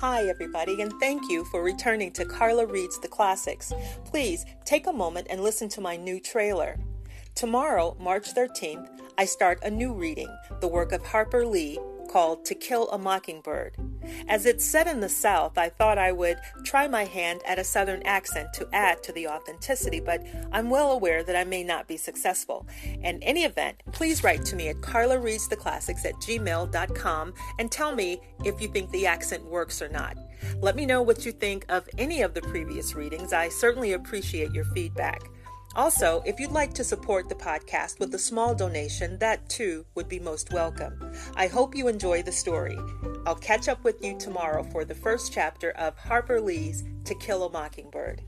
Hi, everybody, and thank you for returning to Karla Reads the Classics. Please take a moment and listen to my new trailer. Tomorrow, March 13th, I start a new reading, the work of Harper Lee, called To Kill a Mockingbird. As it's set in the South, I thought I would try my hand at a Southern accent to add to the authenticity, but I'm well aware that I may not be successful. In any event, please write to me at karlareadstheclassics at gmail.com and tell me if you think the accent works or not. Let me know what you think of any of the previous readings. I certainly appreciate your feedback. Also, if you'd like to support the podcast with a small donation, that too would be most welcome. I hope you enjoy the story. I'll catch up with you tomorrow for the first chapter of Harper Lee's To Kill a Mockingbird.